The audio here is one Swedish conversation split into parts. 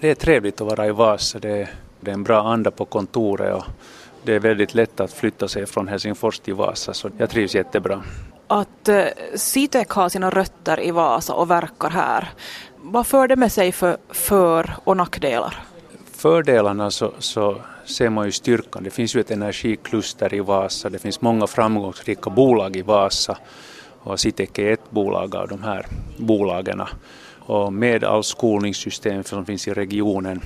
Det är trevligt att vara i Vasa. Det är, det är en bra anda på kontoret och det är väldigt lätt att flytta sig från Helsingfors till Vasa så jag trivs jättebra. Att eh, Sitek har sina rötter i Vasa och verkar här, vad för det med sig för för och nackdelar? Fördelarna så, så ser man ju styrkan. Det finns ju ett energikluster i Vasa, det finns många framgångsrika bolag i Vasa och Sitek är ett bolag av de här bolagen. Och med all skolningssystem som finns i regionen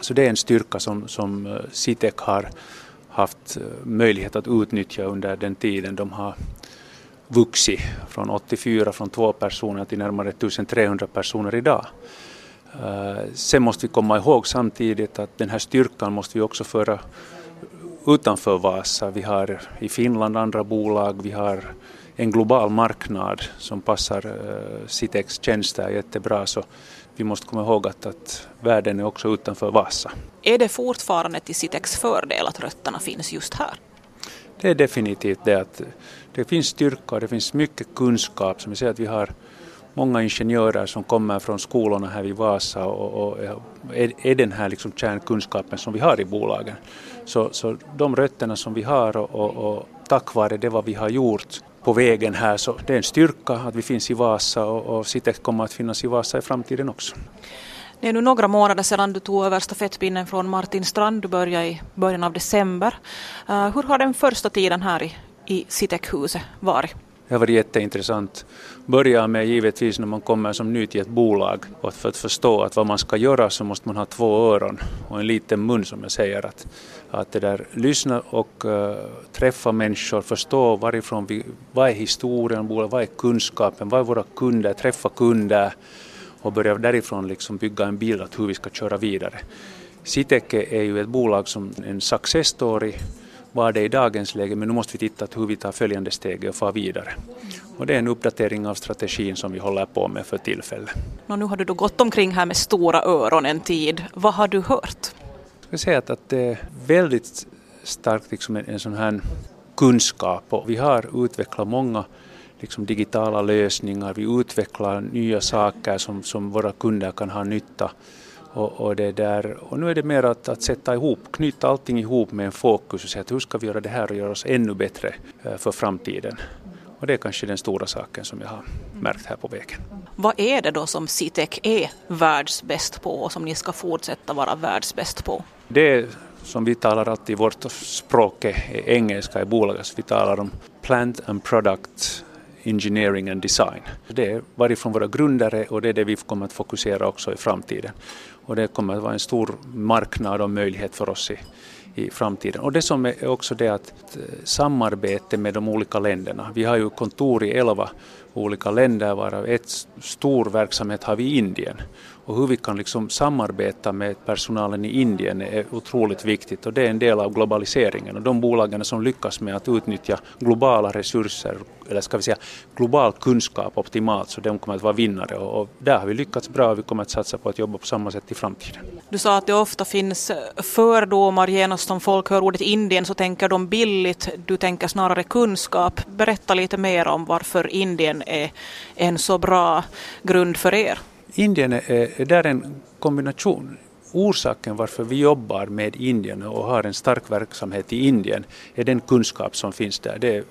så det är en styrka som, som eh, Citec har haft eh, möjlighet att utnyttja under den tiden de har vuxit från 84 från två personer till närmare 1300 personer idag. Eh, sen måste vi komma ihåg samtidigt att den här styrkan måste vi också föra utanför Vasa. Vi har i Finland andra bolag, vi har en global marknad som passar uh, Citex tjänster jättebra så vi måste komma ihåg att, att världen är också utanför Vasa. Är det fortfarande till Citex fördel att rötterna finns just här? Det är definitivt det att det finns styrka och det finns mycket kunskap. Som vi ser att vi har många ingenjörer som kommer från skolorna här i Vasa och, och är, är, den här liksom kärnkunskapen som vi har i bolagen. Så, så de rötterna som vi har och, och, och tack vare det vad vi har gjort på vägen här så det är en styrka att vi finns i Vasa och, och Citec kommer att finnas i Vasa i framtiden också. Det är nu några månader sedan du tog över stafettpinnen från Martin Strand. Du började i början av december. Uh, hur har den första tiden här i, i Citec-huset varit? Det har varit jätteintressant. Börja med givetvis när man kommer som ny till ett bolag och för att förstå att vad man ska göra så måste man ha två öron och en liten mun som jag säger. Att, att det där, lyssna och uh, träffa människor, förstå varifrån vi, vad är historien, vad är kunskapen, vad är våra kunder, träffa kunder och börja därifrån liksom bygga en bild av hur vi ska köra vidare. Siteke är ju ett bolag som en success story var det i dagens läge men nu måste vi titta på hur vi tar följande steg och far vidare. Och det är en uppdatering av strategin som vi håller på med för tillfället. Och nu har du då gått omkring här med stora öron en tid. Vad har du hört? Jag ska säga att, att det är väldigt starkt liksom en, en sån här kunskap och vi har utvecklat många liksom digitala lösningar, vi utvecklar nya saker som, som våra kunder kan ha nytta och, och, det där, och nu är det mer att, att sätta ihop, knyta allting ihop med en fokus och säga att hur ska vi göra det här och göra oss ännu bättre eh, för framtiden. Och det är kanske den stora saken som jag har märkt här på vägen. Vad är det då som Citec är världsbäst på och som ni ska fortsätta vara världsbäst på? Det som vi talar alltid i vårt språk är engelska i bolaget, vi talar om plant and product engineering and design. Det är varifrån våra grundare och det är det vi kommer att fokusera också i framtiden. Och det kommer att vara en stor marknad och möjlighet för oss i, i framtiden. Och det som är också det att eh, samarbete med de olika länderna. Vi har ju kontor i elva olika länder varav ett stor verksamhet har vi i Indien och hur vi kan liksom samarbeta med personalen i Indien är otroligt viktigt och det är en del av globaliseringen och de bolagen som lyckas med att utnyttja globala resurser eller ska vi säga global kunskap optimalt så de kommer att vara vinnare och, och där har vi lyckats bra och vi kommer att satsa på att jobba på samma sätt i framtiden. Du sa att det ofta finns fördomar genast om folk hör ordet Indien så tänker de billigt, du tänker snarare kunskap. Berätta lite mer om varför Indien är en så bra grund för er. Indien är, där en kombination. Orsaken varför vi jobbar med Indien och har en stark verksamhet i Indien är den kunskap som finns där. Det är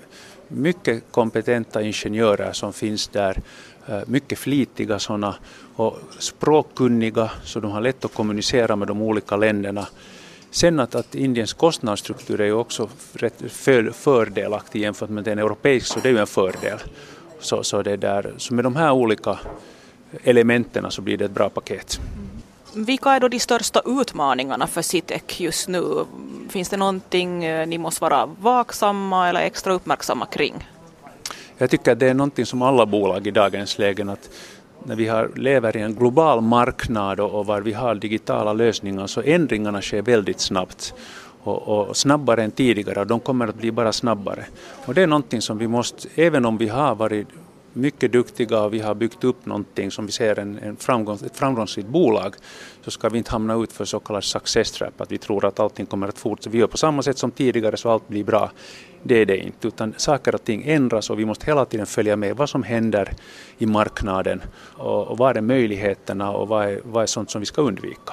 mycket kompetenta ingenjörer som finns där, eh, mycket flitiga sådana och språkkunniga så de har lätt att kommunicera med de olika länderna. Sen att, att Indiens kostnadsstruktur är ju också rätt för, fördelaktig jämfört med den europeiska så det är ju en fördel. Så, så, det där, så med de här olika elementen så blir det ett bra paket. Vilka är då de största utmaningarna för Citec just nu? Finns det någonting eh, ni måste vara vaksamma eller extra uppmärksamma kring? Jag tycker att det är någonting som alla bolag i dagens läge att när vi har, lever i en global marknad och, och var vi har digitala lösningar så ändringarna sker väldigt snabbt och, och, snabbare än tidigare och de kommer att bli bara snabbare. Och det är någonting som vi måste, även om vi har varit mycket duktiga och vi har byggt upp någonting som vi ser en, en framgång, ett framgångsrikt bolag så ska vi inte hamna ut för så kallad success trap, att vi tror att allting kommer att fortsätta. Vi gör på samma sätt som tidigare så allt blir bra. Det är det inte, utan saker och ting ändras och vi måste hela tiden följa med vad som händer i marknaden och, och vad är möjligheterna och vad är, vad är sånt som vi ska undvika.